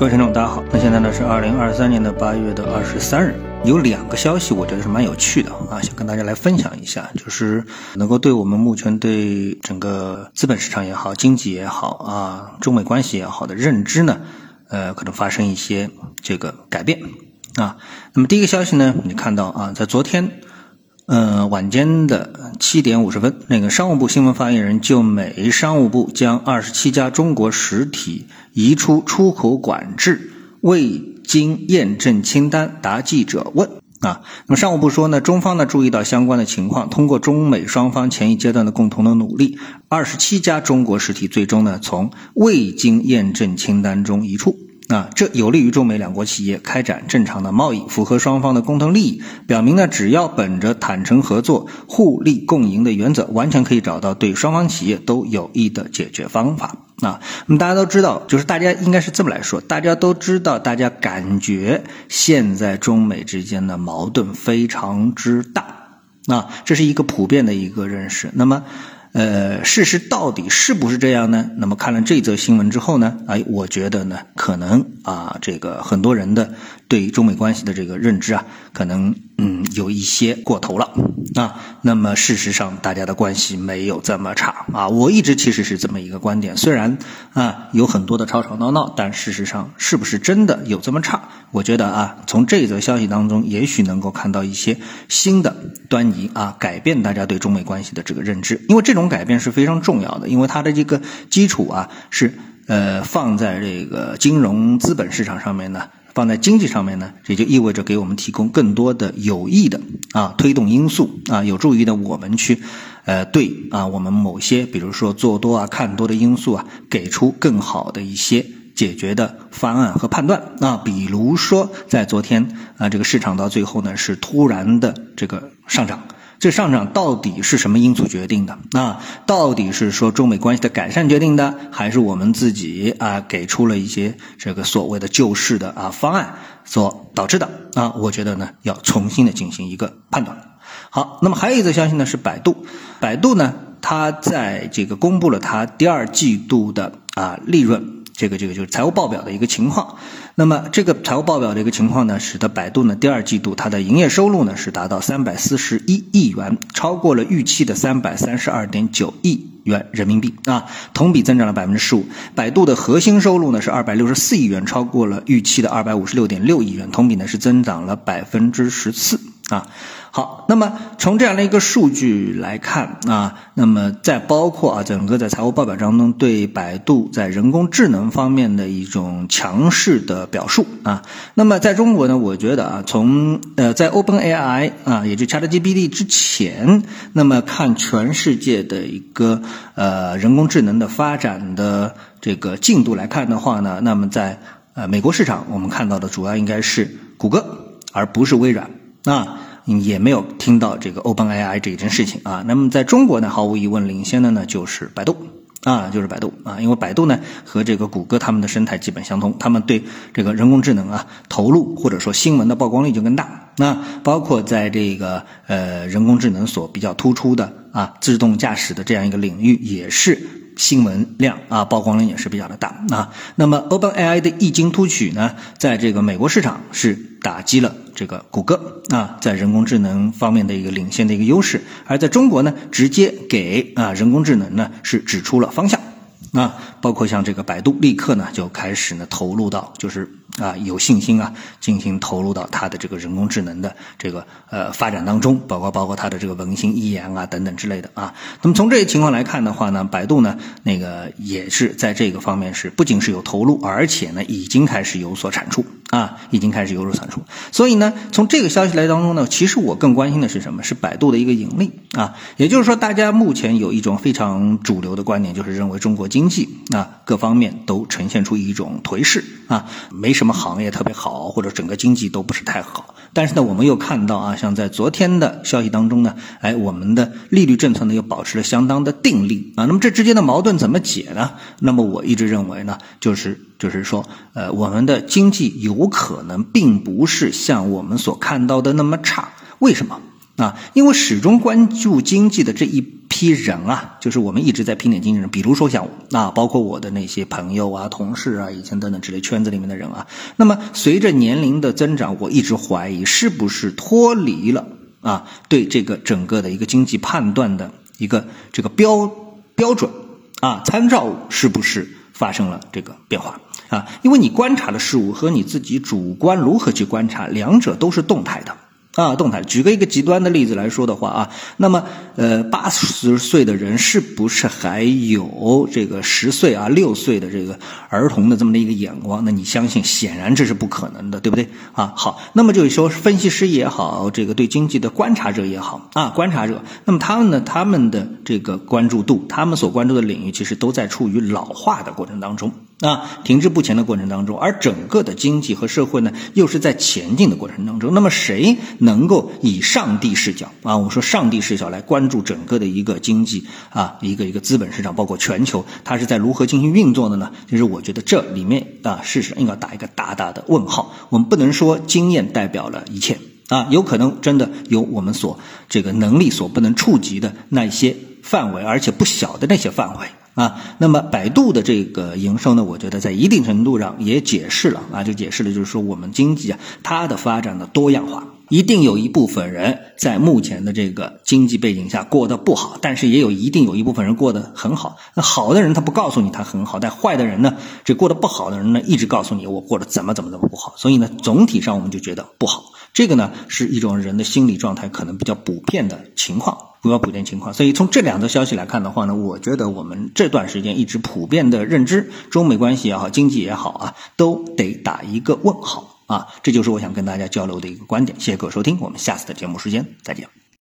各位听众，大家好。那现在呢是二零二三年的八月的二十三日，有两个消息，我觉得是蛮有趣的啊，想跟大家来分享一下，就是能够对我们目前对整个资本市场也好、经济也好啊、中美关系也好的认知呢，呃，可能发生一些这个改变啊。那么第一个消息呢，你看到啊，在昨天。呃，晚间的七点五十分，那个商务部新闻发言人就美商务部将二十七家中国实体移出出口管制未经验证清单答记者问啊。那么商务部说呢，中方呢注意到相关的情况，通过中美双方前一阶段的共同的努力，二十七家中国实体最终呢从未经验证清单中移出。啊，这有利于中美两国企业开展正常的贸易，符合双方的共同利益。表明呢，只要本着坦诚合作、互利共赢的原则，完全可以找到对双方企业都有益的解决方法。啊，那么大家都知道，就是大家应该是这么来说，大家都知道，大家感觉现在中美之间的矛盾非常之大。啊，这是一个普遍的一个认识。那么。呃，事实到底是不是这样呢？那么看了这则新闻之后呢，哎，我觉得呢，可能啊，这个很多人的对中美关系的这个认知啊，可能嗯有一些过头了啊。那么事实上，大家的关系没有这么差啊。我一直其实是这么一个观点，虽然啊有很多的吵吵闹闹，但事实上是不是真的有这么差？我觉得啊，从这则消息当中，也许能够看到一些新的端倪啊，改变大家对中美关系的这个认知，因为这种。改变是非常重要的，因为它的这个基础啊是呃放在这个金融资本市场上面呢，放在经济上面呢，也就意味着给我们提供更多的有益的啊推动因素啊，有助于呢我们去呃对啊我们某些比如说做多啊看多的因素啊，给出更好的一些解决的方案和判断啊，比如说在昨天啊这个市场到最后呢是突然的这个上涨。这上涨到底是什么因素决定的？啊，到底是说中美关系的改善决定的，还是我们自己啊给出了一些这个所谓的救市的啊方案所导致的？啊，我觉得呢要重新的进行一个判断。好，那么还有一则消息呢是百度，百度呢它在这个公布了它第二季度的啊利润。这个这个就是财务报表的一个情况，那么这个财务报表的一个情况呢，使得百度呢第二季度它的营业收入呢是达到三百四十一亿元，超过了预期的三百三十二点九亿元人民币啊，同比增长了百分之十五。百度的核心收入呢是二百六十四亿元，超过了预期的二百五十六点六亿元，同比呢是增长了百分之十四啊。好，那么从这样的一个数据来看啊，那么再包括啊，整个在财务报表当中对百度在人工智能方面的一种强势的表述啊，那么在中国呢，我觉得啊，从呃在 OpenAI 啊，也就 ChatGPT 之前，那么看全世界的一个呃人工智能的发展的这个进度来看的话呢，那么在呃美国市场，我们看到的主要应该是谷歌，而不是微软啊。也没有听到这个 OpenAI 这一件事情啊。那么在中国呢，毫无疑问领先的呢就是百度啊，就是百度啊，因为百度呢和这个谷歌他们的生态基本相通，他们对这个人工智能啊投入或者说新闻的曝光率就更大。那包括在这个呃人工智能所比较突出的啊自动驾驶的这样一个领域，也是新闻量啊曝光量也是比较的大啊。那么 OpenAI 的异军突起呢，在这个美国市场是。打击了这个谷歌啊，在人工智能方面的一个领先的一个优势，而在中国呢，直接给啊人工智能呢是指出了方向。啊，包括像这个百度，立刻呢就开始呢投入到就是。啊，有信心啊，进行投入到它的这个人工智能的这个呃发展当中，包括包括它的这个文心一言啊等等之类的啊。那么从这些情况来看的话呢，百度呢那个也是在这个方面是不仅是有投入，而且呢已经开始有所产出啊，已经开始有所产出。所以呢，从这个消息来当中呢，其实我更关心的是什么？是百度的一个盈利啊。也就是说，大家目前有一种非常主流的观点，就是认为中国经经济啊各方面都呈现出一种颓势啊，没。什么行业特别好，或者整个经济都不是太好，但是呢，我们又看到啊，像在昨天的消息当中呢，哎，我们的利率政策呢又保持了相当的定力啊。那么这之间的矛盾怎么解呢？那么我一直认为呢，就是就是说，呃，我们的经济有可能并不是像我们所看到的那么差。为什么啊？因为始终关注经济的这一。批人啊，就是我们一直在拼点经济人，比如说像啊，包括我的那些朋友啊、同事啊、以前等等之类圈子里面的人啊，那么随着年龄的增长，我一直怀疑是不是脱离了啊对这个整个的一个经济判断的一个这个标标准啊参照物是不是发生了这个变化啊？因为你观察的事物和你自己主观如何去观察，两者都是动态的。啊，动态。举个一个极端的例子来说的话啊，那么呃，八十岁的人是不是还有这个十岁啊、六岁的这个儿童的这么的一个眼光？那你相信，显然这是不可能的，对不对？啊，好，那么就是说，分析师也好，这个对经济的观察者也好啊，观察者，那么他们呢，他们的这个关注度，他们所关注的领域，其实都在处于老化的过程当中。啊，停滞不前的过程当中，而整个的经济和社会呢，又是在前进的过程当中。那么，谁能够以上帝视角啊，我们说上帝视角来关注整个的一个经济啊，一个一个资本市场，包括全球，它是在如何进行运作的呢？其实，我觉得这里面啊，事实上应该打一个大大的问号。我们不能说经验代表了一切啊，有可能真的有我们所这个能力所不能触及的那些范围，而且不小的那些范围。啊，那么百度的这个营收呢，我觉得在一定程度上也解释了啊，就解释了，就是说我们经济啊，它的发展的多样化，一定有一部分人在目前的这个经济背景下过得不好，但是也有一定有一部分人过得很好。那好的人他不告诉你他很好，但坏的人呢，这过得不好的人呢，一直告诉你我过得怎么怎么怎么不好。所以呢，总体上我们就觉得不好。这个呢，是一种人的心理状态可能比较普遍的情况。比较普遍情况，所以从这两则消息来看的话呢，我觉得我们这段时间一直普遍的认知，中美关系也好，经济也好啊，都得打一个问号啊，这就是我想跟大家交流的一个观点。谢谢各位收听，我们下次的节目时间再见。